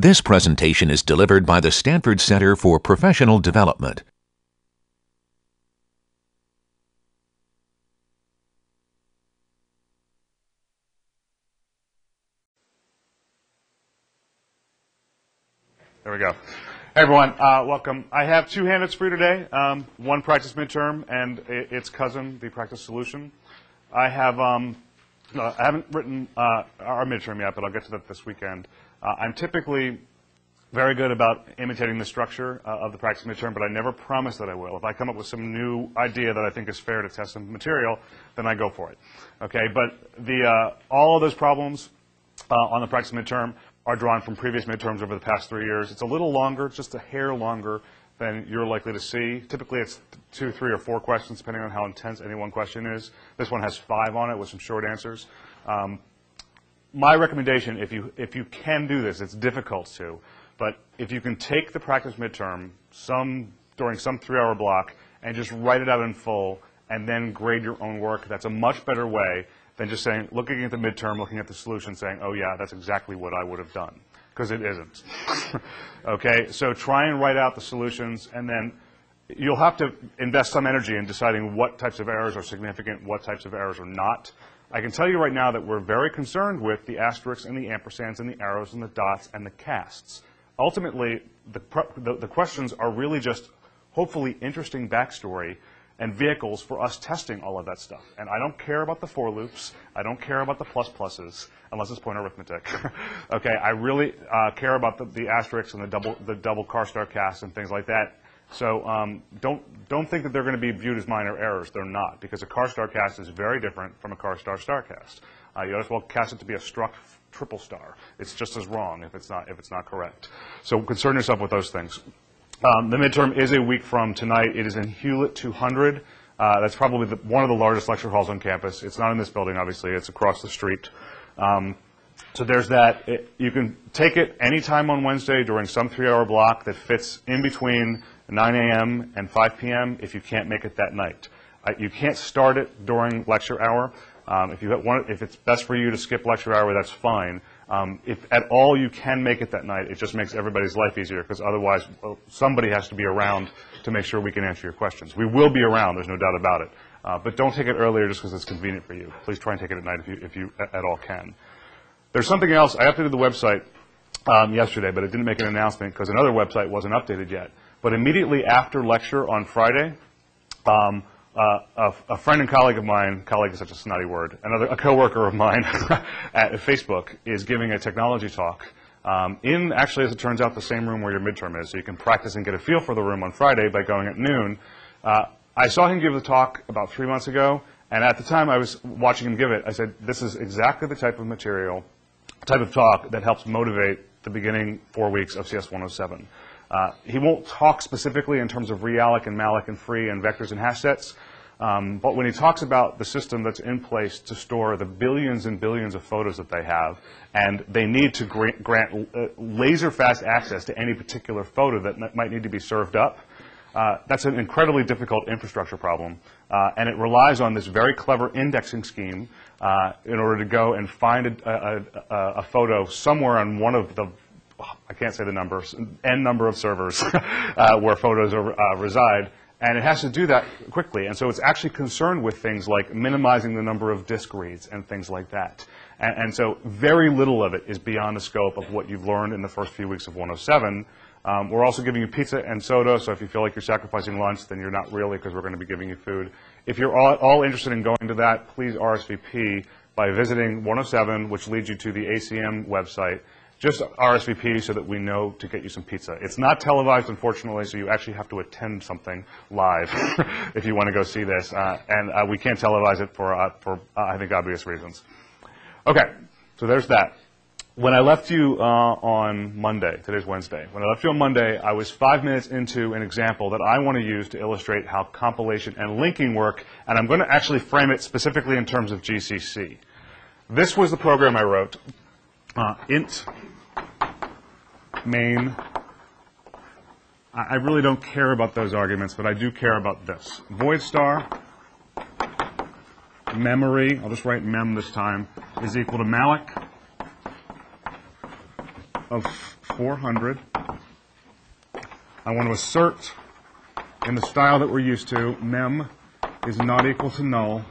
This presentation is delivered by the Stanford Center for Professional Development. There we go. Hey everyone, uh, welcome. I have two handouts for you today. Um, one practice midterm and its cousin, the practice solution. I have um, I haven't written uh, our midterm yet, but I'll get to that this weekend. Uh, I'm typically very good about imitating the structure uh, of the practice midterm, but I never promise that I will. If I come up with some new idea that I think is fair to test some material, then I go for it. Okay, but the uh, all of those problems uh, on the practice midterm are drawn from previous midterms over the past three years. It's a little longer, just a hair longer than you're likely to see. Typically, it's two, three, or four questions, depending on how intense any one question is. This one has five on it with some short answers. Um, my recommendation, if you, if you can do this, it's difficult to, but if you can take the practice midterm some, during some three-hour block and just write it out in full and then grade your own work, that's a much better way than just saying, looking at the midterm, looking at the solution, saying, oh yeah, that's exactly what I would have done, because it isn't. okay, so try and write out the solutions, and then you'll have to invest some energy in deciding what types of errors are significant, what types of errors are not. I can tell you right now that we're very concerned with the asterisks and the ampersands and the arrows and the dots and the casts. Ultimately, the, the, the questions are really just hopefully interesting backstory and vehicles for us testing all of that stuff. And I don't care about the for loops. I don't care about the plus pluses, unless it's point arithmetic. okay, I really uh, care about the, the asterisks and the double, the double car star casts and things like that. So um, don't, don't think that they're going to be viewed as minor errors. They're not, because a car star cast is very different from a car star star cast. Uh, you as well cast it to be a struct triple star. It's just as wrong if it's not, if it's not correct. So concern yourself with those things. Um, the midterm is a week from tonight. It is in Hewlett 200. Uh, that's probably the, one of the largest lecture halls on campus. It's not in this building, obviously. It's across the street. Um, so there's that. It, you can take it anytime on Wednesday during some three-hour block that fits in between 9 a.m. and 5 p.m. if you can't make it that night. Uh, you can't start it during lecture hour. Um, if, you want, if it's best for you to skip lecture hour, that's fine. Um, if at all you can make it that night, it just makes everybody's life easier because otherwise well, somebody has to be around to make sure we can answer your questions. We will be around, there's no doubt about it. Uh, but don't take it earlier just because it's convenient for you. Please try and take it at night if you, if you at all can. There's something else. I updated the website um, yesterday, but it didn't make an announcement because another website wasn't updated yet. But immediately after lecture on Friday, um, uh, a, a, friend and colleague of mine, colleague is such a snotty word, another a coworker of mine at Facebook is giving a technology talk um, in actually, as it turns out, the same room where your midterm is. So you can practice and get a feel for the room on Friday by going at noon. Uh, I saw him give the talk about three months ago, and at the time I was watching him give it, I said, this is exactly the type of material, type of talk that helps motivate the beginning four weeks of CS 107. Uh, he won't talk specifically in terms of realloc and malloc and free and vectors and hash sets, um, but when he talks about the system that's in place to store the billions and billions of photos that they have, and they need to grant, grant uh, laser fast access to any particular photo that might need to be served up, uh, that's an incredibly difficult infrastructure problem, uh, and it relies on this very clever indexing scheme uh, in order to go and find a, a, a, a photo somewhere on one of the I can't say the numbers, n number of servers uh, where photos are, uh, reside, and it has to do that quickly. And so it's actually concerned with things like minimizing the number of disk reads and things like that. And, and so very little of it is beyond the scope of what you've learned in the first few weeks of 107. Um, we're also giving you pizza and soda, so if you feel like you're sacrificing lunch, then you're not really because we're going to be giving you food. If you're all, all interested in going to that, please RSVP by visiting 107, which leads you to the ACM website just RSVP so that we know to get you some pizza. It's not televised, unfortunately, so you actually have to attend something live if you want to go see this. Uh, and uh, we can't televise it for, uh, for uh, I think, obvious reasons. Okay, so there's that. When I left you uh, on Monday, today's Wednesday, when I left you on Monday, I was five minutes into an example that I want to use to illustrate how compilation and linking work, and I'm going to actually frame it specifically in terms of GCC. This was the program I wrote. Uh, int main I I really don't care about those arguments, but I do care about this. Void star, memory, I'll just write mem this time, is equal to malloc of 400. I want to assert in the style that we're used to, mem is not equal to null.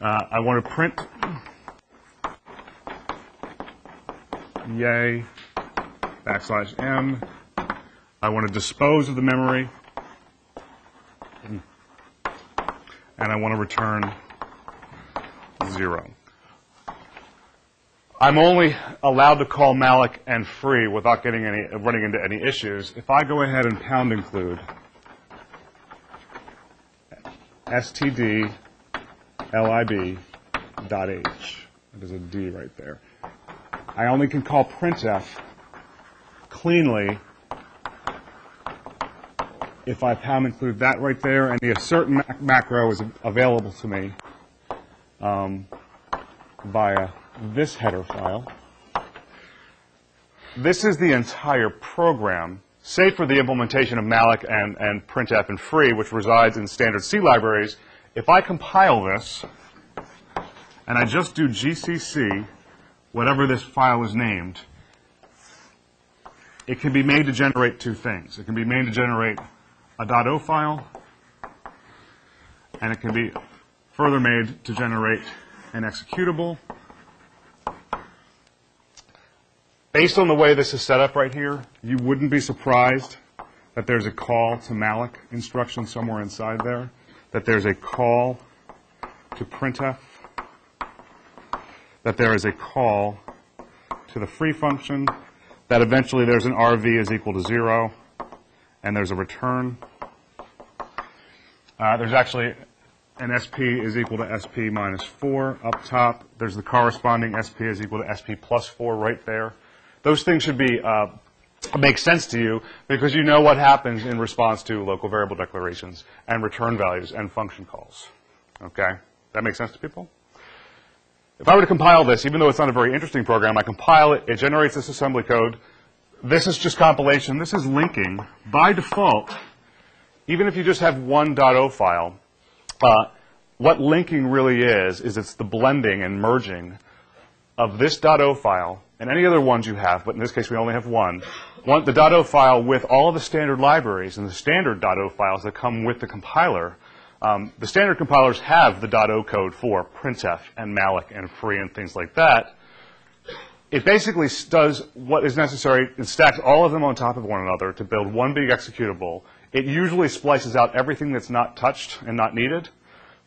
Uh, I want to print yay backslash n. I want to dispose of the memory. And I want to return zero. I'm only allowed to call malloc and free without getting any, running into any issues. If I go ahead and pound include std lib dot h, there's a D right there. I only can call printf cleanly if I pound include that right there, and the assert mac- macro is available to me um, via this header file. This is the entire program, save for the implementation of malloc and, and printf and free, which resides in standard C libraries. If I compile this, and I just do gcc, whatever this file is named, it can be made to generate two things. It can be made to generate a .o file, and it can be further made to generate an executable. Based on the way this is set up right here, you wouldn't be surprised that there's a call to malloc instruction somewhere inside there, that there's a call to printf, that there is a call to the free function, that eventually there's an RV is equal to zero, and there's a return. Uh, there's actually an SP is equal to SP minus 4 up top. There's the corresponding SP is equal to SP plus 4 right there. Those things should be uh, make sense to you because you know what happens in response to local variable declarations and return values and function calls. Okay? That makes sense to people? If I were to compile this, even though it's not a very interesting program, I compile it, it generates this assembly code. This is just compilation. This is linking. By default, even if you just have one .o file, uh, what linking really is, is it's the blending and merging of this .o file and any other ones you have, but in this case we only have one, one the .o file with all the standard libraries and the standard .o files that come with the compiler. Um, the standard compilers have the .o code for printf and malloc and free and things like that. It basically does what is necessary. It stacks all of them on top of one another to build one big executable. It usually splices out everything that's not touched and not needed,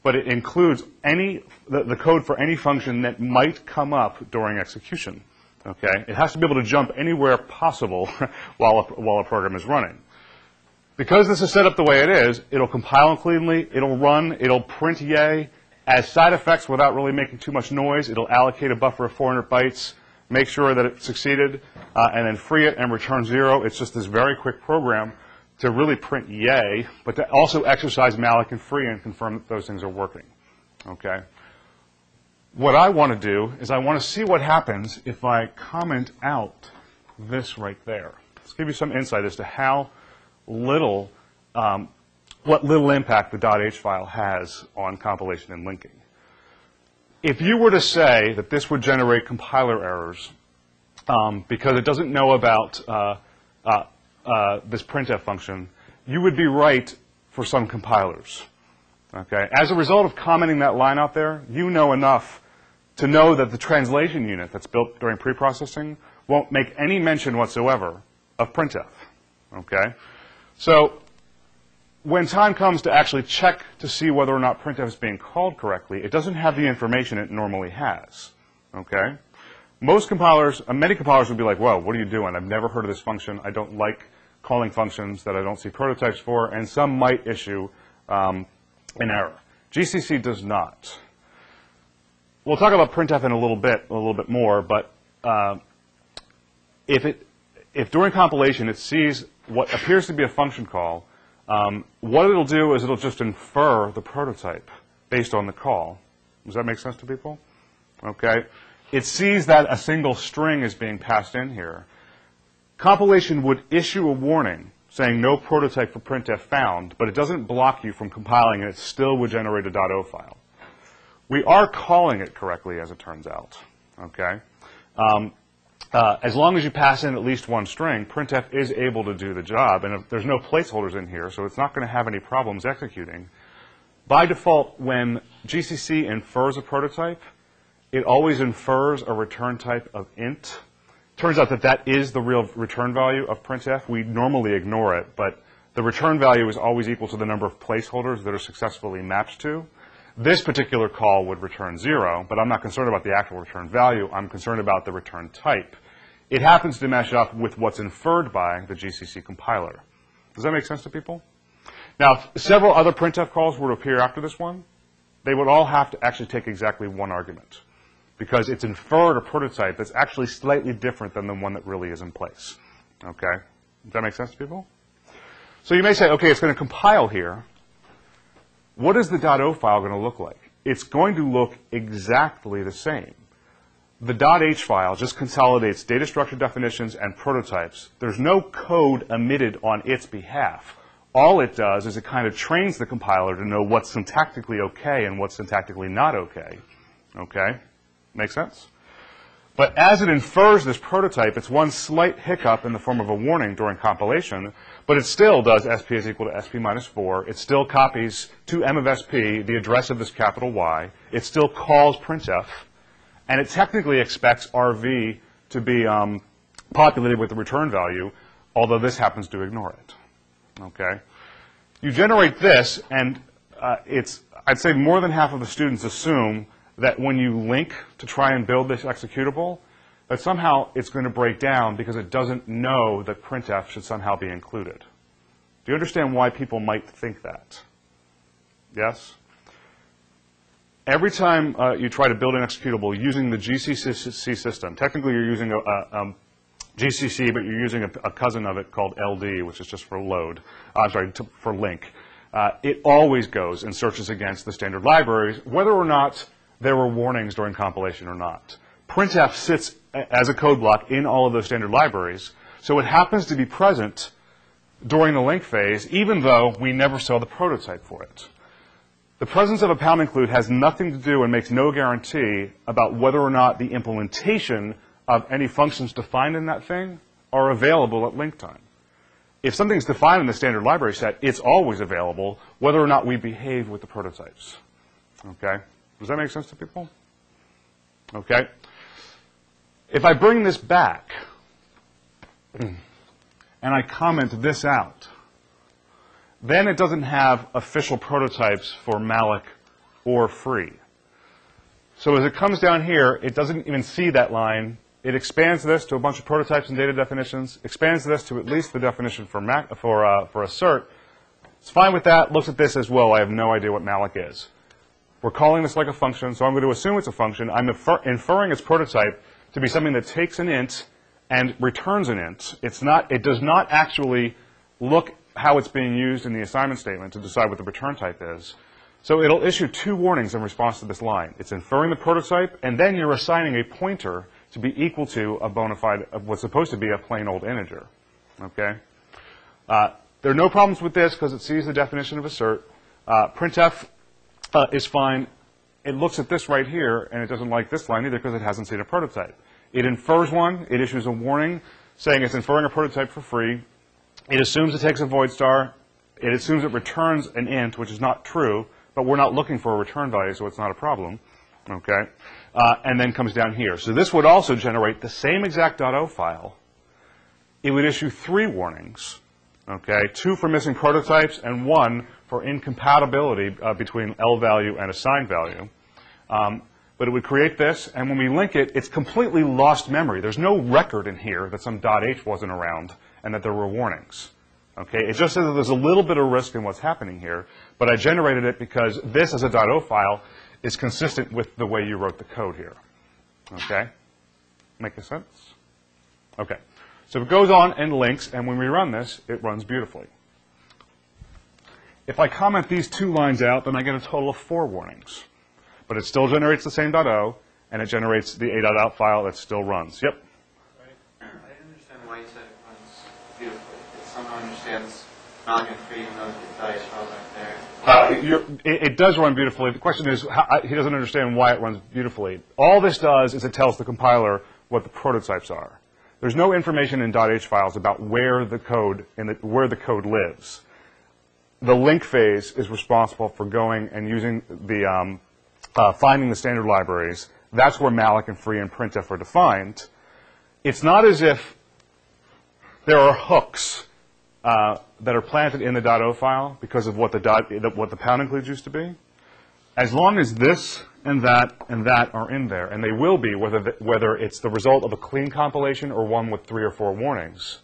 but it includes any the, the code for any function that might come up during execution. Okay, it has to be able to jump anywhere possible while a, while a program is running. Because this is set up the way it is, it'll compile cleanly, it'll run, it'll print yay. As side effects, without really making too much noise, it'll allocate a buffer of 400 bytes, make sure that it succeeded, uh, and then free it and return zero. It's just this very quick program to really print yay, but to also exercise malloc and free and confirm that those things are working. Okay? What I want to do is I want to see what happens if I comment out this right there. Let's give you some insight as to how little, um, what little impact the .h file has on compilation and linking. If you were to say that this would generate compiler errors um, because it doesn't know about uh, uh, uh, this printf function, you would be right for some compilers. Okay? As a result of commenting that line out there, you know enough to know that the translation unit that's built during preprocessing won't make any mention whatsoever of printf. Okay? So when time comes to actually check to see whether or not printf is being called correctly, it doesn't have the information it normally has. Okay? Most compilers, uh, many compilers would be like, whoa, what are you doing? I've never heard of this function. I don't like calling functions that I don't see prototypes for, and some might issue um, an error. GCC does not. We'll talk about printf in a little bit, a little bit more, but uh, if it, if during compilation it sees what appears to be a function call, um, what it'll do is it'll just infer the prototype based on the call. Does that make sense to people? Okay. It sees that a single string is being passed in here. compilation would issue a warning saying no prototype for printf found, but it doesn't block you from compiling, and it still would generate a .o file. We are calling it correctly, as it turns out. Okay. Um, uh, as long as you pass in at least one string, printf is able to do the job, and there's no placeholders in here, so it's not going to have any problems executing. By default, when GCC infers a prototype, it always infers a return type of int. Turns out that that is the real return value of printf. We normally ignore it, but the return value is always equal to the number of placeholders that are successfully matched to. This particular call would return zero, but I'm not concerned about the actual return value. I'm concerned about the return type. It happens to mesh up with what's inferred by the GCC compiler. Does that make sense to people? Now, if several other printf calls were to appear after this one. They would all have to actually take exactly one argument because it's inferred a prototype that's actually slightly different than the one that really is in place. Okay? Does that make sense to people? So you may say, okay, it's going to compile here. What is the .o file going to look like? It's going to look exactly the same. The .h file just consolidates data structure definitions and prototypes. There's no code emitted on its behalf. All it does is it kind of trains the compiler to know what's syntactically okay and what's syntactically not okay. Okay? Make sense? But as it infers this prototype, it's one slight hiccup in the form of a warning during compilation, but it still does SP is equal to SP minus 4. It still copies to M of SP the address of this capital Y. It still calls printf, and it technically expects RV to be um, populated with the return value, although this happens to ignore it. Okay? You generate this, and uh, it's, I'd say more than half of the students assume that when you link to try and build this executable, that somehow it's going to break down because it doesn't know that printf should somehow be included. Do you understand why people might think that? Yes? Every time uh, you try to build an executable using the GCC system, technically you're using a, a um, GCC, but you're using a, a, cousin of it called LD, which is just for load. Uh, I'm sorry, to, for link. Uh, it always goes and searches against the standard libraries, whether or not there were warnings during compilation or not. Printf sits as a code block in all of those standard libraries, so it happens to be present during the link phase, even though we never saw the prototype for it. The presence of a pound include has nothing to do and makes no guarantee about whether or not the implementation of any functions defined in that thing are available at link time. If something's defined in the standard library set, it's always available, whether or not we behave with the prototypes. Okay? Does that make sense to people? Okay. If I bring this back and I comment this out, then it doesn't have official prototypes for malloc or free. So as it comes down here, it doesn't even see that line. It expands this to a bunch of prototypes and data definitions, expands this to at least the definition for, Mac, for, uh, for assert. It's fine with that, looks at this as well. I have no idea what malloc is. We're calling this like a function, so I'm going to assume it's a function. I'm infer inferring its prototype to be something that takes an int and returns an int. It's not, it does not actually look how it's being used in the assignment statement to decide what the return type is. So it'll issue two warnings in response to this line. It's inferring the prototype, and then you're assigning a pointer to be equal to a bona fide, what's supposed to be a plain old integer. Okay? Uh, there are no problems with this because it sees the definition of assert. Uh, printf uh, is fine. It looks at this right here, and it doesn't like this line either because it hasn't seen a prototype. It infers one. It issues a warning saying it's inferring a prototype for free. It assumes it takes a void star. It assumes it returns an int, which is not true, but we're not looking for a return value, so it's not a problem. Okay? Uh, and then comes down here. So this would also generate the same exact .o file. It would issue three warnings. Okay? Two for missing prototypes and one for incompatibility uh, between L value and assigned value. Um, but it would create this, and when we link it, it's completely lost memory. There's no record in here that some .h wasn't around and that there were warnings. Okay, it just says that there's a little bit of risk in what's happening here, but I generated it because this as a .o file is consistent with the way you wrote the code here. Okay, make sense? Okay, so it goes on and links, and when we run this, it runs beautifully. If I comment these two lines out, then I get a total of four warnings. But it still generates the same .o, and it generates the a.out file that still runs. Yep? I didn't understand why you said it runs beautifully. It Somehow understands Malkin Free and the Dice files aren't there. Uh, it, it does run beautifully. The question is, how, I- he doesn't understand why it runs beautifully. All this does is it tells the compiler what the prototypes are. There's no information in .h files about where the code the, where the code lives. The link phase is responsible for going and using the um, uh, finding the standard libraries. That's where malloc and free and printf are defined. It's not as if there are hooks uh, that are planted in the .o file because of what the, dot, what the pound includes used to be. As long as this and that and that are in there, and they will be, whether, the, whether it's the result of a clean compilation or one with three or four warnings,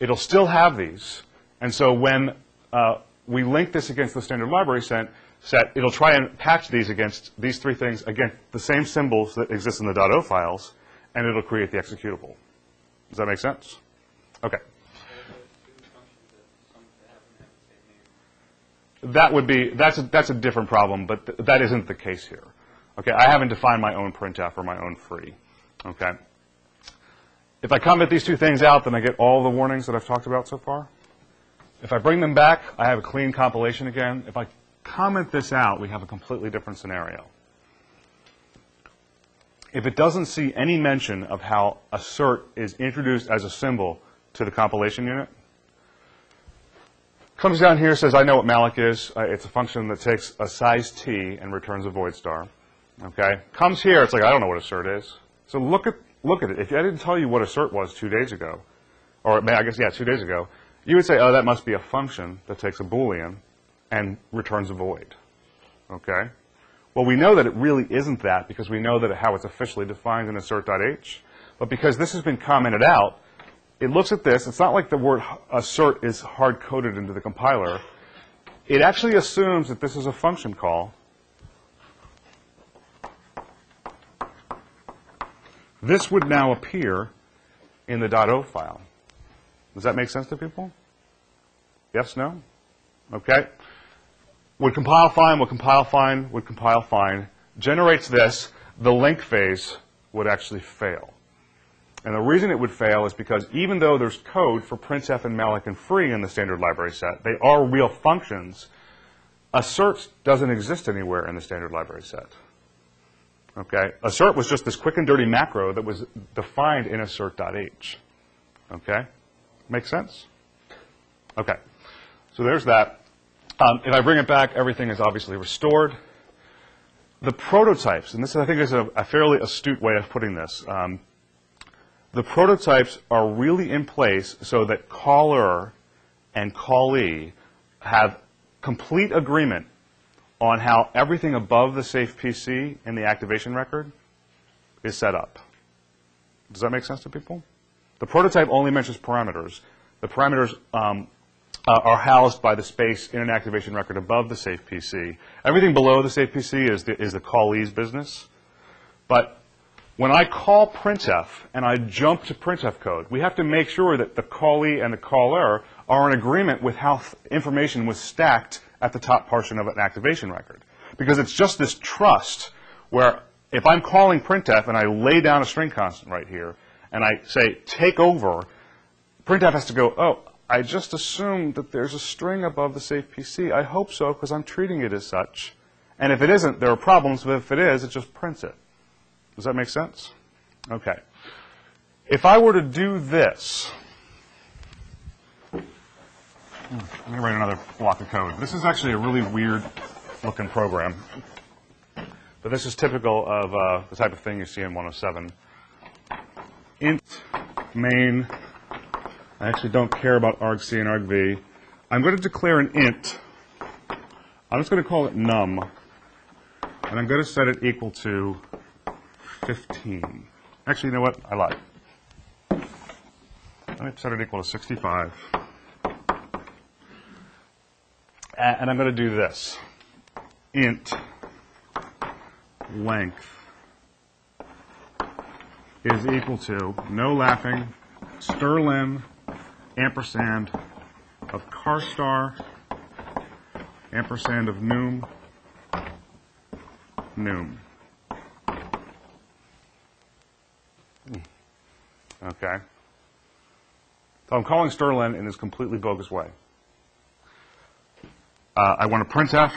it'll still have these. And so when uh, we link this against the standard library set, set, it'll try and patch these against these three things against the same symbols that exist in the .o files, and it'll create the executable. Does that make sense? Okay. That would be, that's a, that's a different problem, but th- that isn't the case here. Okay, I haven't defined my own printf or my own free. Okay. If I comment these two things out, then I get all the warnings that I've talked about so far. If I bring them back, I have a clean compilation again. If I comment this out, we have a completely different scenario. If it doesn't see any mention of how assert is introduced as a symbol to the compilation unit, comes down here, says, I know what malloc is. Uh, it's a function that takes a size t and returns a void star. Okay? Comes here, it's like, I don't know what assert is. So look at, look at it. If I didn't tell you what assert was two days ago, or I guess, yeah, two days ago, you would say, oh, that must be a function that takes a Boolean and returns a void. Okay? Well, we know that it really isn't that because we know that how it's officially defined in assert.h. But because this has been commented out, it looks at this. It's not like the word assert is hard coded into the compiler. It actually assumes that this is a function call. This would now appear in the .o file. Does that make sense to people? Yes, no? Okay. Would compile fine, would compile fine, would compile fine. Generates this, the link phase would actually fail. And the reason it would fail is because even though there's code for printf and malloc and free in the standard library set, they are real functions. Assert doesn't exist anywhere in the standard library set. Okay? Assert was just this quick and dirty macro that was defined in assert.h. Okay? Make sense? Okay. So there's that. Um, if I bring it back, everything is obviously restored. The prototypes, and this I think is a, a fairly astute way of putting this. Um, the prototypes are really in place so that caller and callee have complete agreement on how everything above the safe PC in the activation record is set up. Does that make sense to people? The prototype only mentions parameters. The parameters um, uh, are housed by the space in an activation record above the safe PC. Everything below the safe PC is the, is the callee's business. But when I call printf and I jump to printf code, we have to make sure that the callee and the caller are in agreement with how information was stacked at the top portion of an activation record. Because it's just this trust where if I'm calling printf and I lay down a string constant right here and I say take over, printf has to go, oh, I just assumed that there's a string above the safe PC. I hope so because I'm treating it as such. And if it isn't, there are problems, but if it is, it just prints it. Does that make sense? Okay. If I were to do this, Hmm, let me write another block of code. This is actually a really weird looking program, but this is typical of uh, the type of thing you see in 107. Int main. I actually don't care about argc and argv. I'm going to declare an int. I'm just going to call it num, and I'm going to set it equal to 15. Actually, you know what? I lied. Let me set it equal to 65. And I'm going to do this. Int length is equal to, no laughing, strlen ampersand of carstar ampersand of num num. Okay. So I'm calling strlen in this completely bogus way. Uh, I want to printf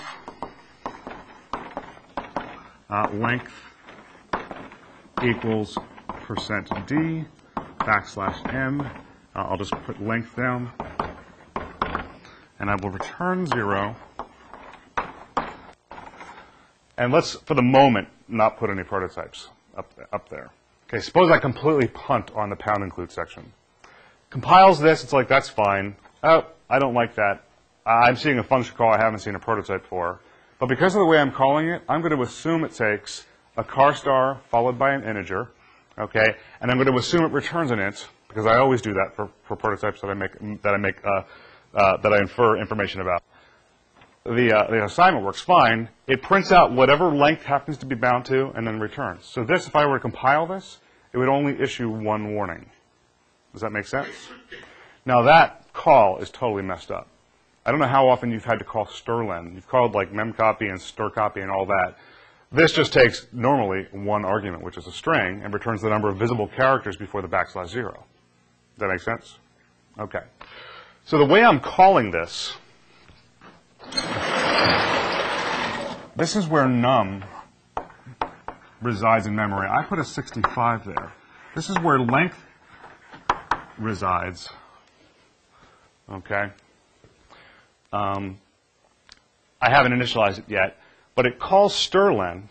uh, length equals percent d backslash n. Uh, I'll just put length down, and I will return zero. And let's, for the moment, not put any prototypes up, up there. Okay, suppose I completely punt on the pound include section. Compiles this, it's like, that's fine. Oh, I don't like that. I'm seeing a function call I haven't seen a prototype for. But because of the way I'm calling it, I'm going to assume it takes a car star followed by an integer, okay? And I'm going to assume it returns an int, because I always do that for, for prototypes that I make, that I make, uh, uh, that I infer information about the, uh, the assignment works fine. It prints out whatever length happens to be bound to and then returns. So this, if I were to compile this, it would only issue one warning. Does that make sense? Now that call is totally messed up. I don't know how often you've had to call strlen. You've called like memcopy and strcopy and all that. This just takes normally one argument, which is a string, and returns the number of visible characters before the backslash zero. Does that make sense? Okay. So the way I'm calling this this is where num resides in memory. I put a 65 there. This is where length resides. Okay. Um, I haven't initialized it yet, but it calls strlen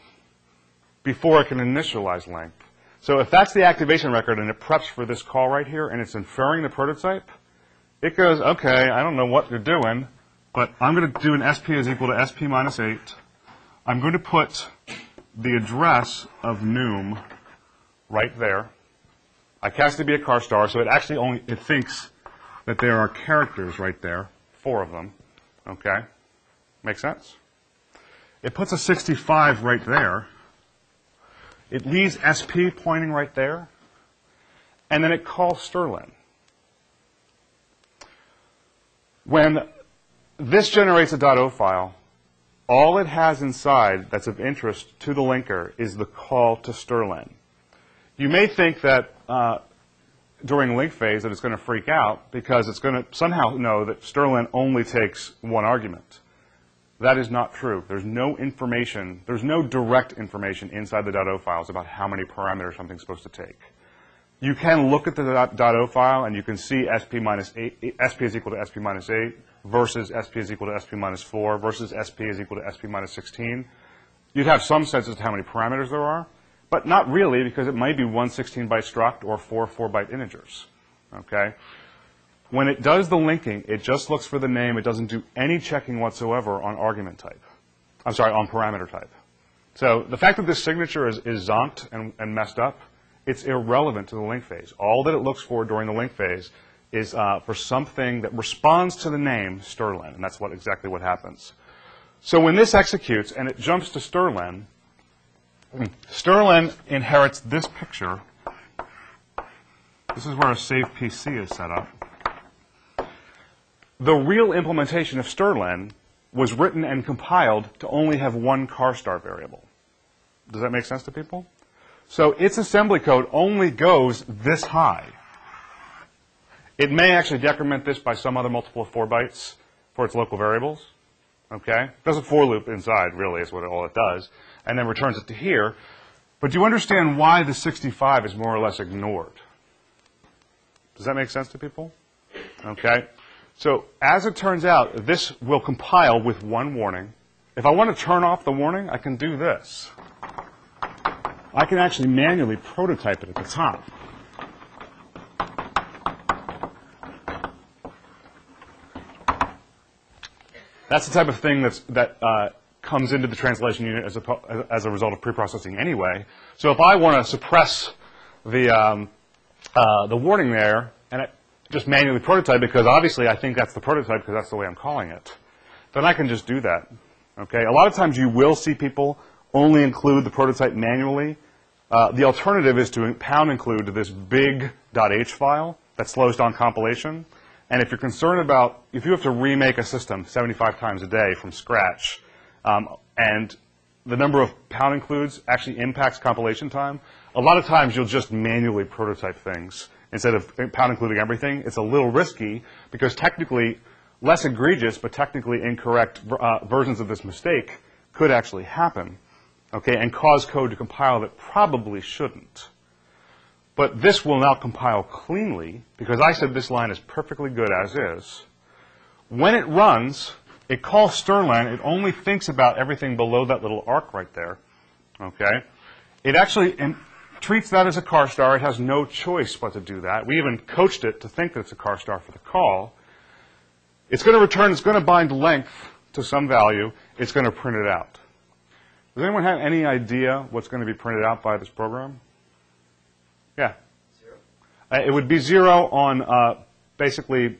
before it can initialize length. So if that's the activation record and it preps for this call right here and it's inferring the prototype, it goes, okay, I don't know what you're doing, but I'm going to do an SP is equal to SP minus 8. I'm going to put the address of num right there. I cast it to be a char star, so it actually only, it thinks that there are characters right there, four of them. Okay? Make sense? It puts a 65 right there. It leaves SP pointing right there. And then it calls strlen. When this generates a .o file. All it has inside that's of interest to the linker is the call to strlen. You may think that uh, during link phase that it's going to freak out because it's going to somehow know that strlen only takes one argument. That is not true. There's no information, there's no direct information inside the .o files about how many parameters something's supposed to take. You can look at the .o file and you can see SP minus 8, SP is equal to SP minus 8 versus SP is equal to SP minus 4 versus SP is equal to SP minus 16. You'd have some sense as to how many parameters there are, but not really because it might be one 16-byte struct or four 4-byte integers. Okay? When it does the linking, it just looks for the name. It doesn't do any checking whatsoever on argument type. I'm sorry, on parameter type. So the fact that this signature is, is zonked and, and messed up it's irrelevant to the link phase. All that it looks for during the link phase is uh, for something that responds to the name strlen, and that's what exactly what happens. So when this executes and it jumps to strlen, strlen inherits this picture. This is where a save PC is set up. The real implementation of strlen was written and compiled to only have one char star variable. Does that make sense to people? So its assembly code only goes this high. It may actually decrement this by some other multiple of 4 bytes for its local variables. Okay? Does a for loop inside, really, is what it, all it does, and then returns it to here. But do you understand why the 65 is more or less ignored? Does that make sense to people? Okay? So as it turns out, this will compile with one warning. If I want to turn off the warning, I can do this. I can actually manually prototype it at the top. That's the type of thing that's, that uh, comes into the translation unit as a, as a result of preprocessing anyway. So if I want to suppress the, um, uh, the warning there and I just manually prototype because obviously I think that's the prototype because that's the way I'm calling it, then I can just do that. Okay. A lot of times you will see people only include the prototype manually uh, the alternative is to pound include this big .h file that slows down compilation. And if you're concerned about, if you have to remake a system 75 times a day from scratch, um, and the number of pound includes actually impacts compilation time, a lot of times you'll just manually prototype things instead of pound including everything. It's a little risky because technically, less egregious but technically incorrect uh, versions of this mistake could actually happen, okay, and cause code to compile that probably shouldn't. But this will now compile cleanly because I said this line is perfectly good as is. When it runs, it calls Strlen. It only thinks about everything below that little arc right there. Okay? It actually treats that as a car star. It has no choice but to do that. We even coached it to think that it's a car star for the call. It's going to return, it's going to bind length to some value. It's going to print it out. Does anyone have any idea what's going to be printed out by this program? Yeah. Zero. Uh, it would be zero on uh, basically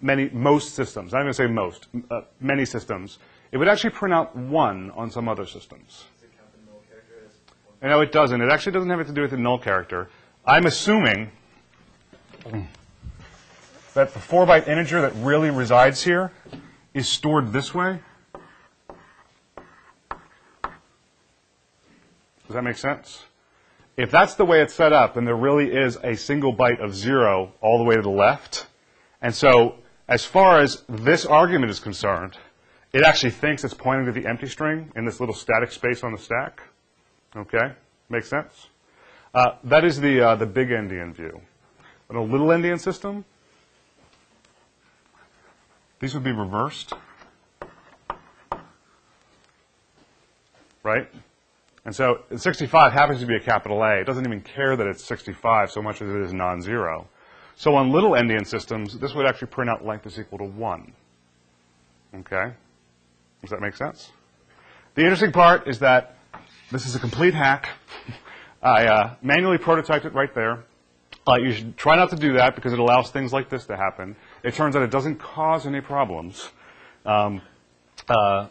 many most systems. I'm going to say most, uh, many systems. It would actually print out one on some other systems. Does it count the null character as one? No, it doesn't. It actually doesn't have to do with the null character. I'm assuming that the four byte integer that really resides here is stored this way. Does that make sense? If that's the way it's set up, then there really is a single byte of zero all the way to the left. And so, as far as this argument is concerned, it actually thinks it's pointing to the empty string in this little static space on the stack. Okay? Makes sense? Uh, that is the, uh, the big endian view. In a little endian system, these would be reversed. Right? And so 65 happens to be a capital A. It doesn't even care that it's 65 so much as it is non-zero. So on little endian systems, this would actually print out length is equal to 1. Okay? Does that make sense? The interesting part is that this is a complete hack. I uh, manually prototyped it right there. Uh, you should try not to do that because it allows things like this to happen. It turns out it doesn't cause any problems. Um, uh,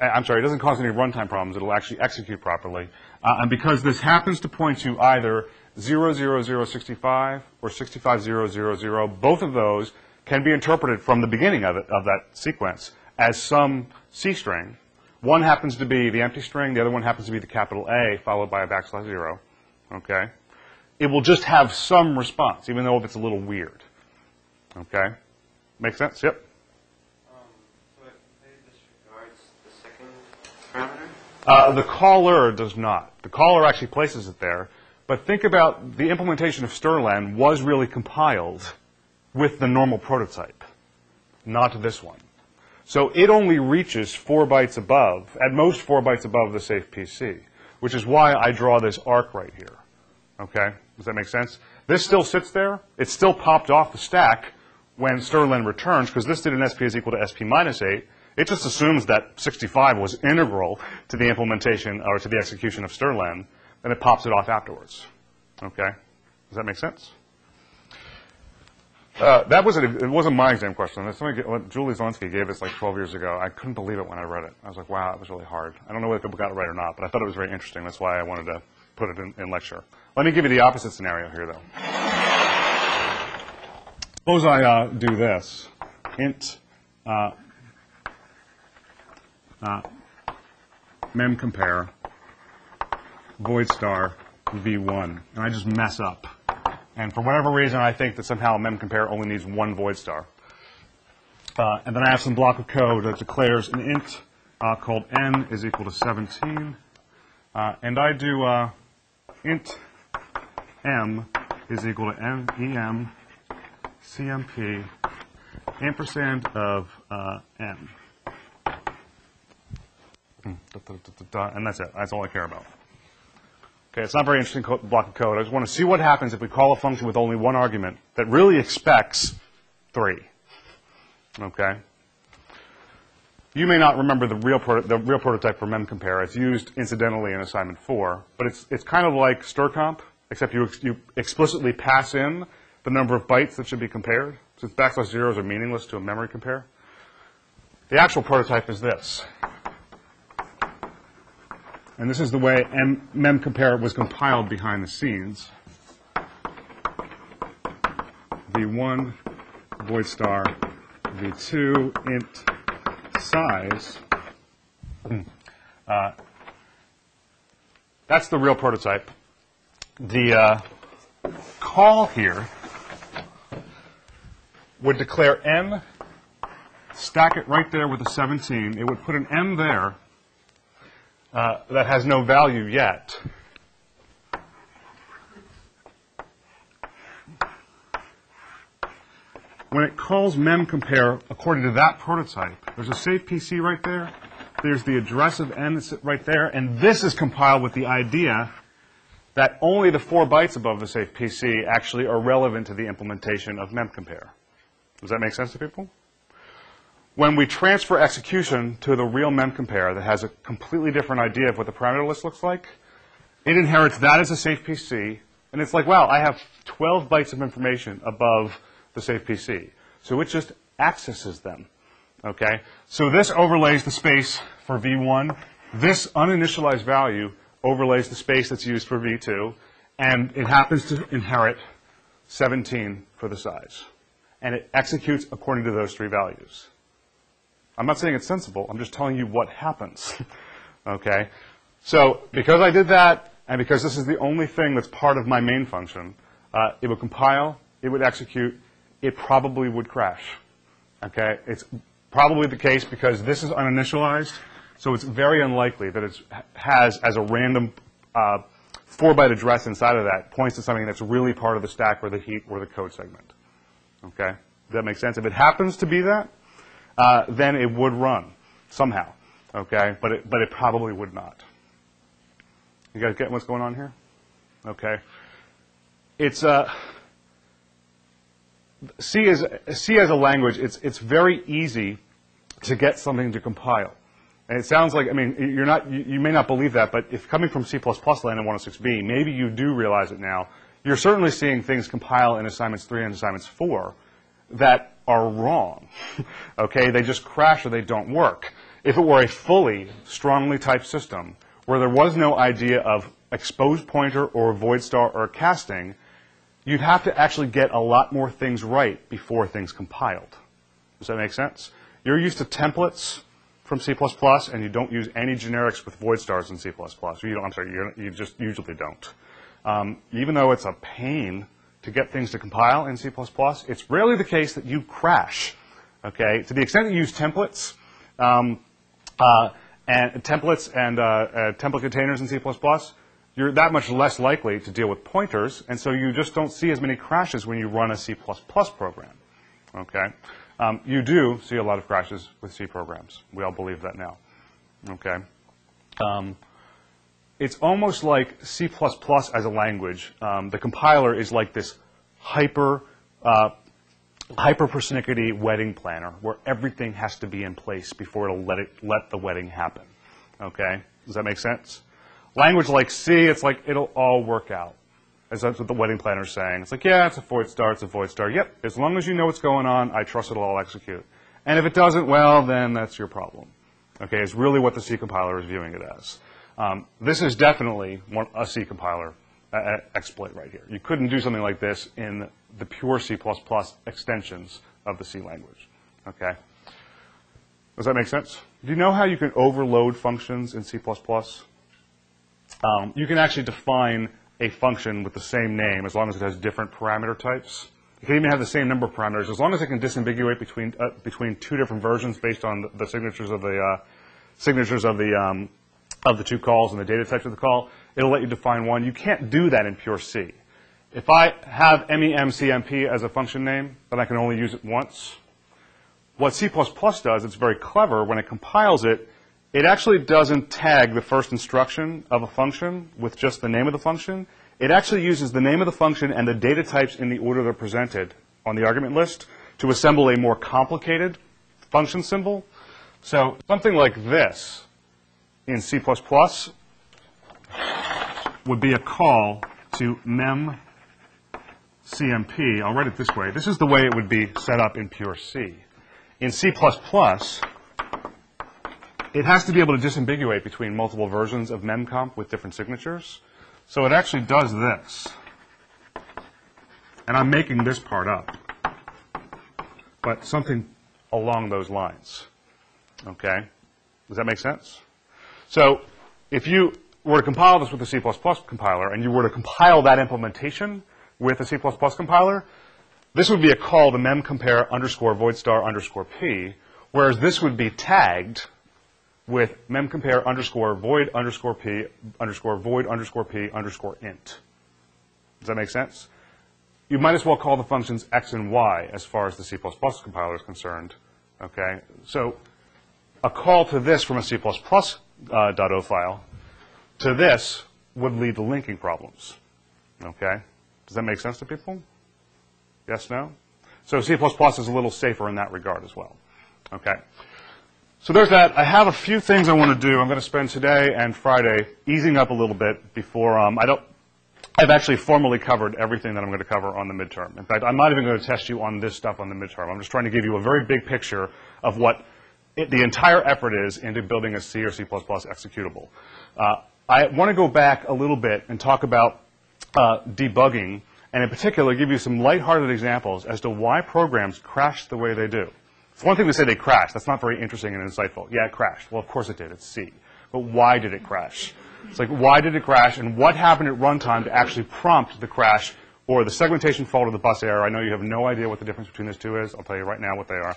I'm sorry, it doesn't cause any runtime problems. It'll actually execute properly. Uh, and because this happens to point to either 00065 or 65000, both of those can be interpreted from the beginning of, it, of that sequence as some C string. One happens to be the empty string, the other one happens to be the capital A followed by a backslash zero. Okay? It will just have some response, even though if it's a little weird. Okay? Make sense? Yep. Uh, the caller does not. The caller actually places it there. But think about the implementation of Strlen was really compiled with the normal prototype, not this one. So it only reaches four bytes above, at most four bytes above the safe PC, which is why I draw this arc right here. Okay? Does that make sense? This still sits there. It still popped off the stack when Strlen returns, because this did an SP is equal to SP minus 8. It just assumes that 65 was integral to the implementation or to the execution of Strlen, and it pops it off afterwards. Okay? Does that make sense? Uh, that was a, it wasn't my exam question. Something Julie Zelenski gave us like 12 years ago. I couldn't believe it when I read it. I was like, wow, that was really hard. I don't know whether people got it right or not, but I thought it was very interesting. That's why I wanted to put it in, in lecture. Let me give you the opposite scenario here, though. Suppose I uh, do this. Int uh, mem compare void star v1, and I just mess up. And for whatever reason, I think that somehow mem compare only needs one void star. Uh, and then I have some block of code that declares an int uh, called n is equal to 17. Uh, and I do uh, int m is equal to m, em cmp ampersand of uh, Mm. And that's it. That's all I care about. Okay, it's not very interesting block of code. I just want to see what happens if we call a function with only one argument that really expects three. Okay? You may not remember the real, the real prototype for memcompare. It's used incidentally in assignment four, but it's, it's kind of like strcomp, except you, ex- you explicitly pass in the number of bytes that should be compared, since backslash zeros are meaningless to a memory compare. The actual prototype is this. And this is the way M- memcompare was compiled behind the scenes. V1, void star, V2, int size. Uh, that's the real prototype. the uh, call here would declare n, stack it right there with a 17. It would put an m there uh, that has no value yet. When it calls memcompare according to that prototype, there's a saved PC right there. There's the address of n right there, and this is compiled with the idea that only the four bytes above the saved PC actually are relevant to the implementation of memcompare. Does that make sense to people? When we transfer execution to the real memcompare that has a completely different idea of what the parameter list looks like, it inherits that as a saved PC, and it's like, wow, I have 12 bytes of information above the saved PC. So it just accesses them. Okay? So this overlays the space for V1. This uninitialized value overlays the space that's used for V2, and it happens to inherit 17 for the size. And it executes according to those three values. I'm not saying it's sensible, I'm just telling you what happens. okay? So because I did that, and because this is the only thing that's part of my main function, uh, it would compile, it would execute, it probably would crash. Okay? It's probably the case because this is uninitialized, so it's very unlikely that it has as a random uh, four byte address inside of that points to something that's really part of the stack or the heap or the code segment. Okay? Does that make sense? If it happens to be that, uh, then it would run somehow. Okay? But it, but it probably would not. You guys get what's going on here? Okay. It's uh, C is C as a language. It's it's very easy to get something to compile. And it sounds like I mean you're not you, you may not believe that, but if coming from C++ land in 106B, maybe you do realize it now. You're certainly seeing things compile in assignments three and assignments four that are wrong. okay, they just crash or they don't work. If it were a fully strongly typed system where there was no idea of exposed pointer or void star or casting, you'd have to actually get a lot more things right before things compiled. Does that make sense? You're used to templates from C++, and you don't use any generics with void stars in C++. You don't, I'm sorry, you, just usually don't. Um, even though it's a pain to get things to compile in C++, it's rarely the case that you crash. Okay, to the extent that you use templates, um, uh, and templates and uh, uh, template containers in C++, you're that much less likely to deal with pointers, and so you just don't see as many crashes when you run a C++ program. Okay, um, you do see a lot of crashes with C programs. We all believe that now. Okay, um, it's almost like C++ as a language. Um, the compiler is like this hyper uh, wedding planner where everything has to be in place before it'll let it let the wedding happen. Okay, does that make sense? Language like C, it's like it'll all work out. As that's what the wedding planner is saying. It's like, yeah, it's a void star, it's a void star. Yep, as long as you know what's going on, I trust it'll all execute. And if it doesn't, well, then that's your problem. Okay, it's really what the C compiler is viewing it as. Um, this is definitely one, a C compiler uh, exploit right here. You couldn't do something like this in the pure C++ extensions of the C language. Okay? Does that make sense? Do you know how you can overload functions in C++? Um, you can actually define a function with the same name as long as it has different parameter types. You can even have the same number of parameters as long as it can disambiguate between uh, between two different versions based on the, the signatures of the uh, signatures of the um, of the two calls and the data types of the call. It'll let you define one. You can't do that in pure C. If I have memcmp as a function name, then I can only use it once. What C++ does, it's very clever. When it compiles it, it actually doesn't tag the first instruction of a function with just the name of the function. It actually uses the name of the function and the data types in the order they're presented on the argument list to assemble a more complicated function symbol. So something like this in C++ would be a call to memcmp. I'll write it this way. This is the way it would be set up in pure C. In C++, it has to be able to disambiguate between multiple versions of memcomp with different signatures. So it actually does this. And I'm making this part up. But something along those lines. Okay? Does that make sense? So if you were to compile this with a C++ compiler, and you were to compile that implementation with a C++ compiler, this would be a call to memcompare underscore void star underscore p, whereas this would be tagged with memcompare underscore void underscore p underscore void underscore p underscore int. Does that make sense? You might as well call the functions x and y as far as the C++ compiler is concerned. Okay, so a call to this from a C++ uh, .o file to this would lead to linking problems. Okay, does that make sense to people? Yes, no? So C++ is a little safer in that regard as well. Okay. So there's that. I have a few things I want to do. I'm going to spend today and Friday easing up a little bit before um, I don't. I've actually formally covered everything that I'm going to cover on the midterm. In fact, I'm not even going to test you on this stuff on the midterm. I'm just trying to give you a very big picture of what it, the entire effort is into building a C or C++ executable. Uh, I want to go back a little bit and talk about uh, debugging, and in particular, give you some lighthearted examples as to why programs crash the way they do. It's one thing to say they crashed. That's not very interesting and insightful. Yeah, it crashed. Well, of course it did. It's C. But why did it crash? It's like, why did it crash, and what happened at runtime to actually prompt the crash or the segmentation fault or the bus error? I know you have no idea what the difference between those two is. I'll tell you right now what they are.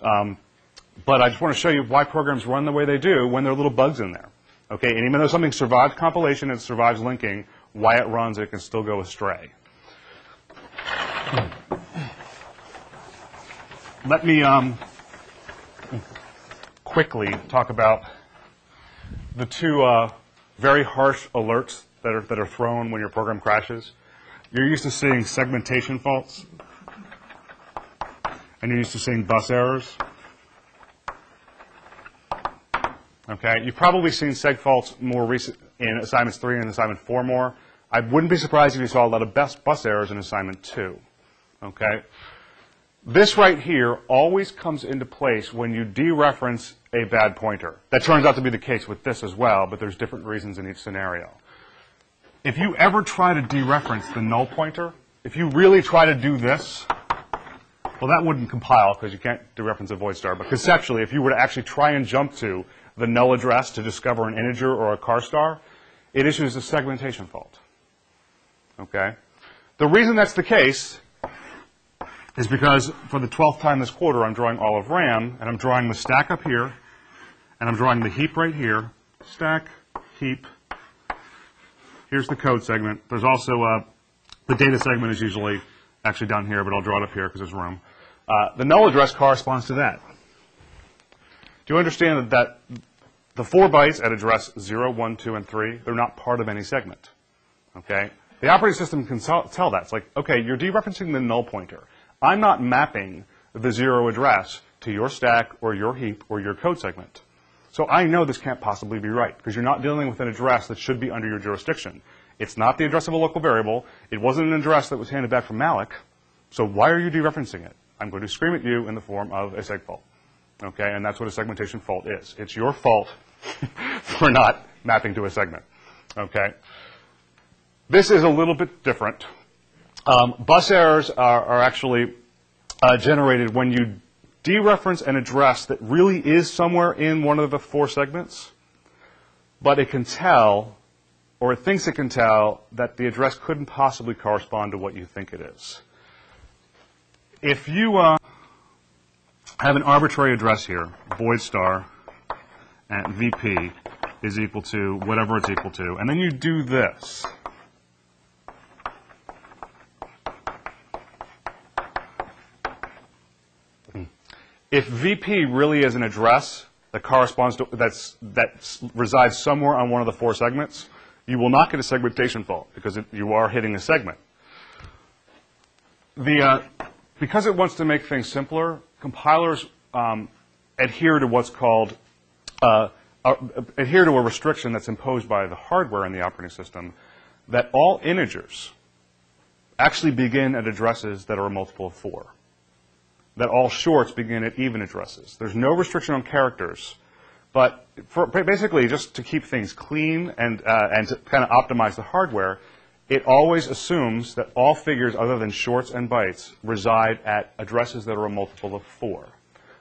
Um, but I just want to show you why programs run the way they do when there are little bugs in there. Okay, and even though something survives compilation and survives linking, why it runs, it can still go astray. Let me um, quickly talk about the two uh, very harsh alerts that are, that are thrown when your program crashes. You're used to seeing segmentation faults, and you're used to seeing bus errors. Okay, you've probably seen seg faults more recent in assignments three and assignment four more. I wouldn't be surprised if you saw a lot of bus, bus errors in assignment two. Okay, this right here always comes into place when you dereference a bad pointer. That turns out to be the case with this as well, but there's different reasons in each scenario. If you ever try to dereference the null pointer, if you really try to do this, well, that wouldn't compile because you can't dereference a void star. But conceptually, if you were to actually try and jump to the null address to discover an integer or a char star, it issues a segmentation fault. Okay? The reason that's the case is because for the 12th time this quarter, I'm drawing all of RAM, and I'm drawing the stack up here, and I'm drawing the heap right here. Stack, heap. Here's the code segment. There's also uh, the data segment is usually actually down here, but I'll draw it up here because there's room. Uh, the null address corresponds to that. Do you understand that, the four bytes at address 0, 1, 2, and 3, they're not part of any segment? Okay? The operating system can tell that. It's like, okay, you're dereferencing the null pointer. I'm not mapping the zero address to your stack or your heap or your code segment. So I know this can't possibly be right because you're not dealing with an address that should be under your jurisdiction. It's not the address of a local variable. It wasn't an address that was handed back from malloc. So why are you dereferencing it? I'm going to scream at you in the form of a seg fault. Okay, and that's what a segmentation fault is. It's your fault for not mapping to a segment. Okay. This is a little bit different. Um, bus errors are, are actually uh, generated when you dereference an address that really is somewhere in one of the four segments, but it can tell, or it thinks it can tell, that the address couldn't possibly correspond to what you think it is. If you uh, have an arbitrary address here, void star at VP is equal to whatever it's equal to, and then you do this. If VP really is an address that corresponds to, that's, that resides somewhere on one of the four segments, you will not get a segmentation fault because it, you are hitting a segment. The, uh, because it wants to make things simpler, compilers um, adhere to what's called uh, uh, adhere to a restriction that's imposed by the hardware in the operating system that all integers actually begin at addresses that are a multiple of four. That all shorts begin at even addresses. There's no restriction on characters, but basically just to keep things clean and, uh, and to kind of optimize the hardware, it always assumes that all figures other than shorts and bytes reside at addresses that are a multiple of four.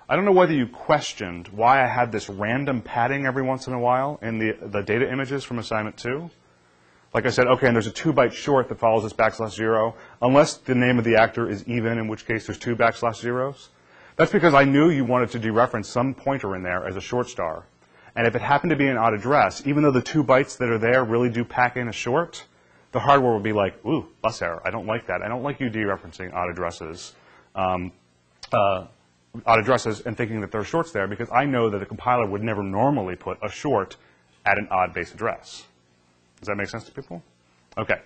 I don't know whether you questioned why I had this random padding every once in a while in the, the data images from assignment two. Like I said, okay, and there's a two byte short that follows this backslash zero, unless the name of the actor is even, in which case there's two backslash zeros. That's because I knew you wanted to dereference some pointer in there as a short star. And if it happened to be an odd address, even though the two bytes that are there really do pack in a short, the hardware would be like, ooh, bus error. I don't like that. I don't like you dereferencing odd addresses, um, uh, odd addresses and thinking that there are shorts there because I know that the compiler would never normally put a short at an odd base address. Does that make sense to people? Okay.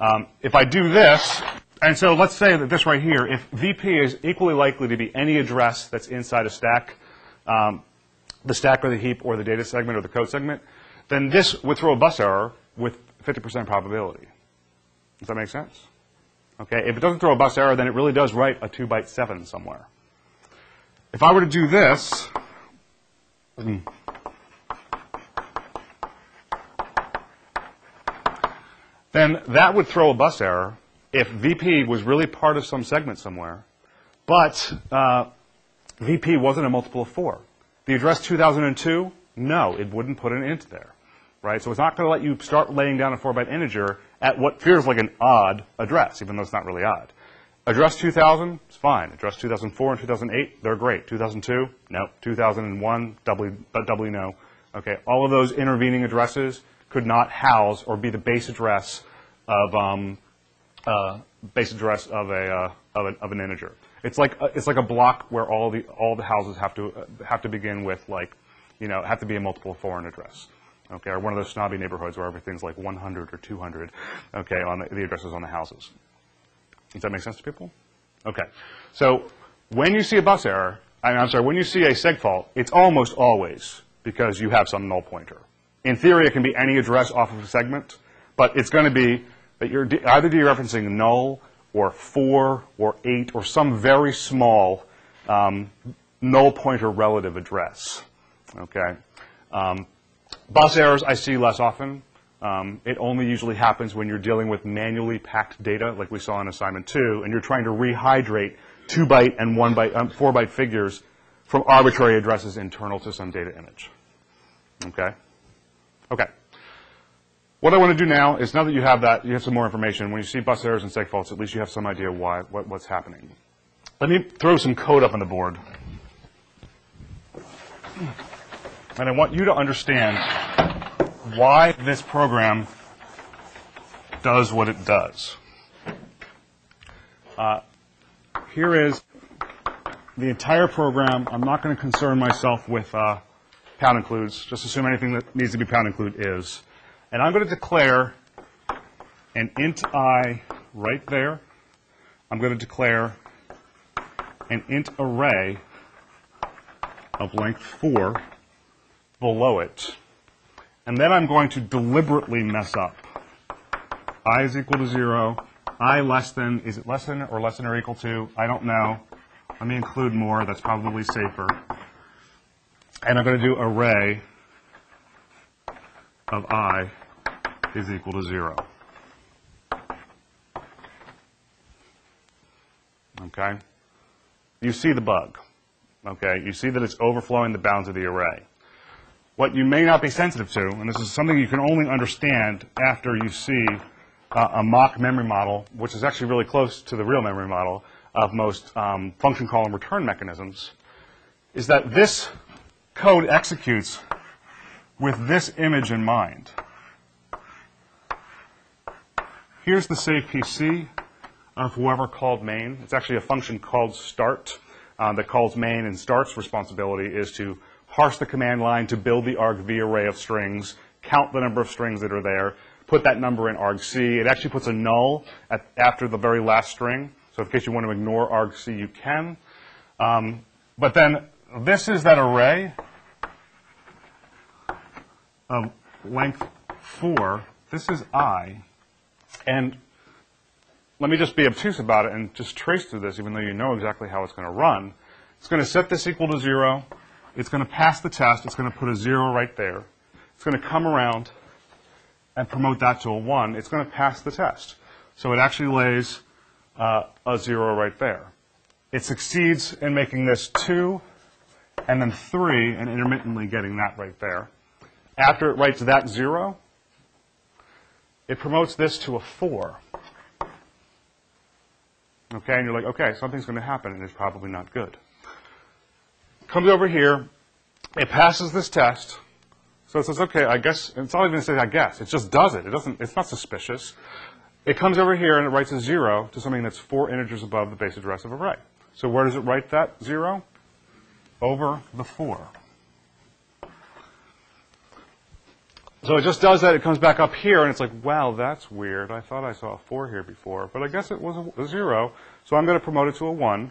Um, if I do this, and so let's say that this right here, if VP is equally likely to be any address that's inside a stack, um, the stack or the heap or the data segment or the code segment, then this would throw a bus error with 50% probability. Does that make sense? Okay, if it doesn't throw a bus error, then it really does write a 2 byte 7 somewhere. If I were to do this, then that would throw a bus error if VP was really part of some segment somewhere, but uh, VP wasn't a multiple of 4. The address 2002, no, it wouldn't put an int there, right? So it's not going to let you start laying down a 4-byte integer at what feels like an odd address, even though it's not really odd. Address 2000 is fine. Address 2004 and 2008, they're great. 2002, no. 2001, doubly, but doubly no. Okay, all of those intervening addresses could not house or be the base address of um, uh, base address of a, uh, of, a of an integer. It's like a, it's like a block where all the all the houses have to uh, have to begin with like, you know, have to be a multiple foreign address. Okay, or one of those snobby neighborhoods where everything's like 100 or 200. Okay, on the, the addresses on the houses. Does that make sense to people? Okay. So when you see a bus error, I- I'm sorry, when you see a seg fault, it's almost always because you have some null pointer. In theory, it can be any address off of a segment, but it's going to be that you're de- either dereferencing null or 4 or 8 or some very small um, null pointer relative address. Okay? Um, bus errors I see less often. Um, it only usually happens when you're dealing with manually packed data, like we saw in assignment two, and you're trying to rehydrate two byte and one byte, um, four byte figures from arbitrary addresses internal to some data image. Okay? Okay. What I want to do now is now that you have that, you have some more information. When you see bus errors and seg faults, at least you have some idea why, what, what's happening. Let me throw some code up on the board. And I want you to understand why this program does what it does. Uh, here is the entire program. I'm not going to concern myself with uh, pound includes. Just assume anything that needs to be pound include is. And I'm going to declare an int i right there. I'm going to declare an int array of length 4 below it. And then I'm going to deliberately mess up. i is equal to 0. i less than, is it less than or less than or equal to? I don't know. Let me include more. That's probably safer. And I'm going to do array of i is equal to 0. Okay? You see the bug. Okay? You see that it's overflowing the bounds of the array. What you may not be sensitive to, and this is something you can only understand after you see uh, a mock memory model, which is actually really close to the real memory model of most um, function call and return mechanisms, is that this code executes with this image in mind. Here's the save PC of whoever called main. It's actually a function called start uh, that calls main, and start's responsibility is to parse the command line to build the argv array of strings, count the number of strings that are there, put that number in argc. It actually puts a null at, after the very last string. So in case you want to ignore argc, you can. Um, but then this is that array of length 4. This is i. And let me just be obtuse about it and just trace through this, even though you know exactly how it's going to run. It's going to set this equal to 0. It's going to pass the test. It's going to put a 0 right there. It's going to come around and promote that to a 1. It's going to pass the test. So it actually lays uh, a 0 right there. It succeeds in making this 2 and then 3, and intermittently getting that right there. After it writes that 0, it promotes this to a 4. Okay, and you're like, okay, something's going to happen, and it's probably not good. Comes over here, it passes this test, so it says, okay, I guess, it's not even going to say I guess, it just does it. It doesn't, it's not suspicious. It comes over here and it writes a zero to something that's four integers above the base address of array. So where does it write that zero? Over the four. So it just does that. It comes back up here, and it's like, wow, that's weird. I thought I saw a 4 here before, but I guess it was a, a 0. So I'm going to promote it to a 1.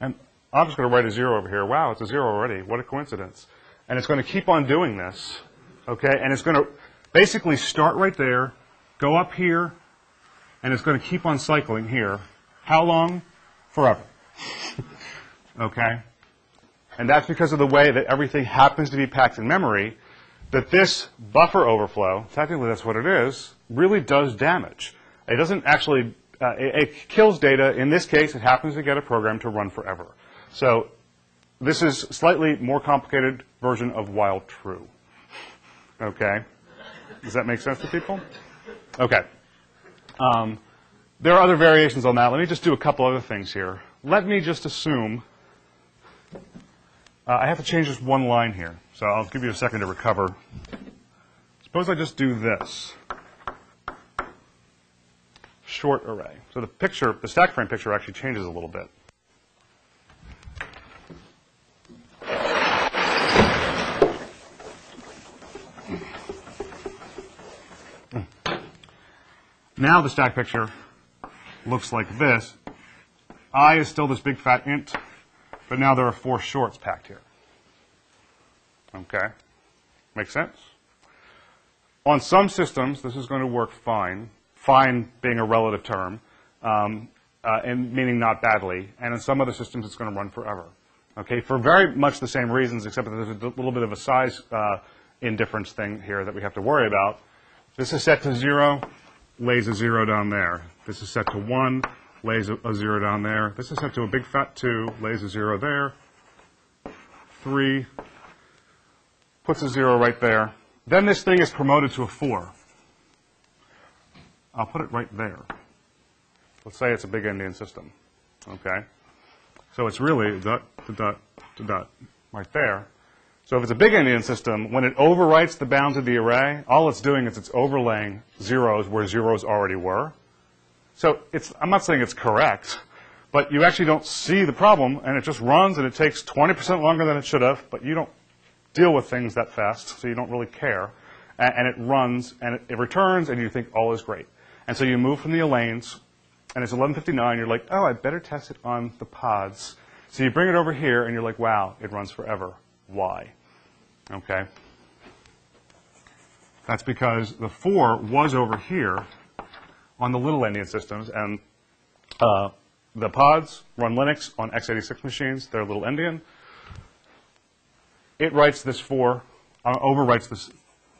And I'm just going to write a 0 over here. Wow, it's a 0 already. What a coincidence. And it's going to keep on doing this, okay? And it's going to basically start right there, go up here, and it's going to keep on cycling here. How long? Forever. okay? And that's because of the way that everything happens to be packed in memory, that this buffer overflow, technically that's what it is, really does damage. It doesn't actually, uh, it, it kills data. In this case, it happens to get a program to run forever. So this is slightly more complicated version of while true. Okay? Does that make sense to people? Okay. Um, there are other variations on that. Let me just do a couple other things here. Let me just assume uh, I have to change this one line here, so I'll give you a second to recover. Suppose I just do this. Short array. So the picture, the stack frame picture actually changes a little bit. Now the stack picture looks like this. I is still this big fat int, but now there are four shorts packed here. Okay? Make sense? On some systems, this is going to work fine. Fine being a relative term, um, uh, and meaning not badly. And in some other systems, it's going to run forever. Okay? For very much the same reasons, except that there's a little bit of a size uh, indifference thing here that we have to worry about. This is set to zero, lays a zero down there. This is set to one, lays a, uh, a zero down there. This is set to a big fat two, lays a zero there. Three, puts a zero right there. Then this thing is promoted to a four. I'll put it right there. Let's say it's a big endian system. Okay? So it's really dot dot to dot right there. So if it's a big endian system, when it overwrites the bounds of the array, all it's doing is it's overlaying zeros where zeros already were. So I'm not saying it's correct, but you actually don't see the problem, and it just runs, and it takes 20% longer than it should have, but you don't deal with things that fast, so you don't really care. And, and it runs, and it, it returns, and you think all is great. And so you move from the Elaines, and it's 11.59, you're like, oh, I better test it on the pods. So you bring it over here, and you're like, wow, it runs forever. Why? Okay? That's because the 4 was over here on the little endian systems, and uh, the pods run Linux on x86 machines. They're little endian. It writes this 4, uh, overwrites this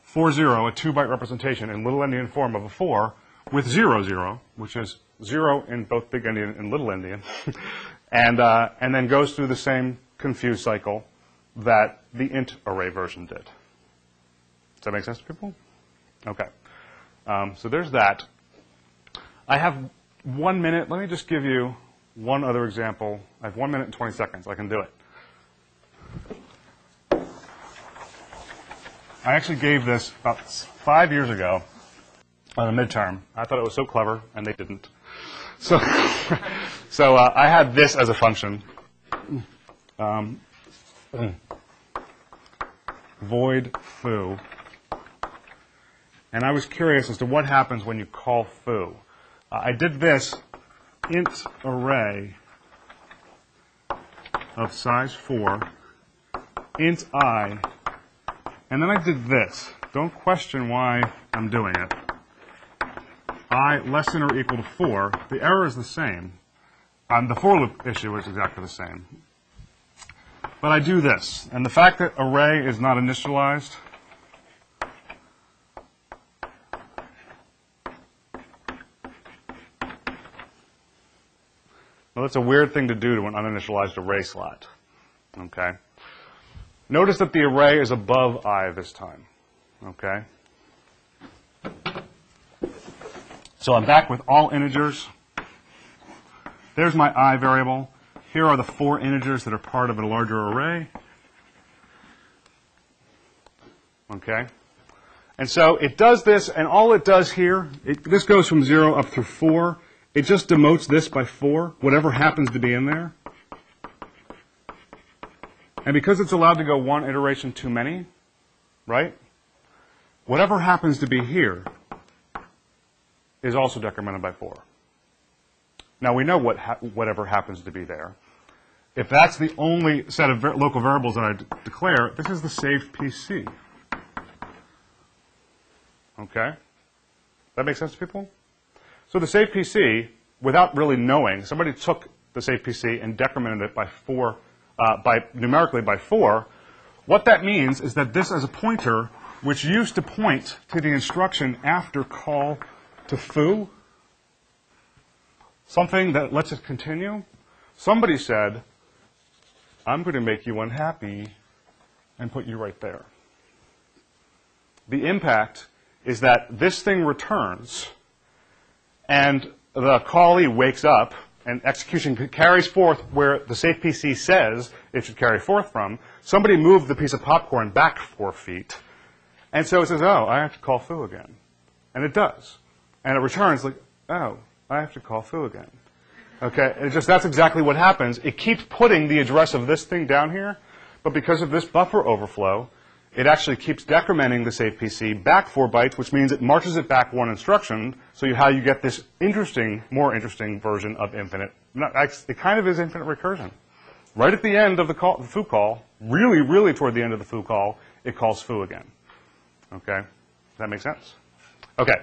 4, 0, a 2-byte representation in little endian form of a 4 with 0, 0, which is 0 in both big endian and little endian, and, uh, and then goes through the same confuse cycle that the int array version did. Does that make sense to people? Okay. Um, so there's that. I have one minute. Let me just give you one other example. I have one minute and 20 seconds. I can do it. I actually gave this about five years ago on a midterm. I thought it was so clever, and they didn't. So, so uh, I had this as a function. Um, void foo. And I was curious as to what happens when you call foo. Uh, I did this int array of size 4, int i, and then I did this. Don't question why I'm doing it. i less than or equal to 4. The error is the same. Um, the for loop issue is exactly the same. But I do this. And the fact that array is not initialized Well, that's a weird thing to do to an uninitialized array slot. Okay? Notice that the array is above i this time. Okay? So I'm back with all integers. There's my i variable. Here are the four integers that are part of a larger array. Okay? And so it does this, and all it does here, it, this goes from 0 up through 4. It just demotes this by 4, whatever happens to be in there. And because it's allowed to go one iteration too many, right? Whatever happens to be here is also decremented by 4. Now we know what ha- whatever happens to be there. If that's the only set of local variables that I declare, this is the saved PC. Okay? That makes sense to people? So the saved PC, without really knowing, somebody took the saved PC and decremented it by four, uh, by numerically by four. What that means is that this is a pointer which used to point to the instruction after call to foo, something that lets it continue. Somebody said, I'm going to make you unhappy and put you right there. The impact is that this thing returns and the callee wakes up and execution carries forth where the saved PC says it should carry forth from. Somebody moved the piece of popcorn back four feet. And so it says, oh, I have to call foo again. And it does. And it returns like, oh, I have to call foo again. Okay, it just that's exactly what happens. It keeps putting the address of this thing down here, but because of this buffer overflow, it actually keeps decrementing the save PC back four bytes, which means it marches it back one instruction. So you, how you get this interesting, more interesting version of infinite. Not, it kind of is infinite recursion. Right at the end of the, call, the foo call, really, really toward the end of the foo call, it calls foo again. Okay, does that make sense? Okay,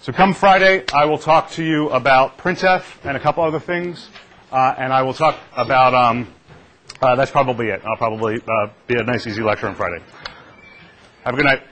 so come Friday, I will talk to you about printf and a couple other things, uh, and I will talk about. Um, uh, that's probably it. I'll probably uh, be a nice, easy lecture on Friday. Have a good night.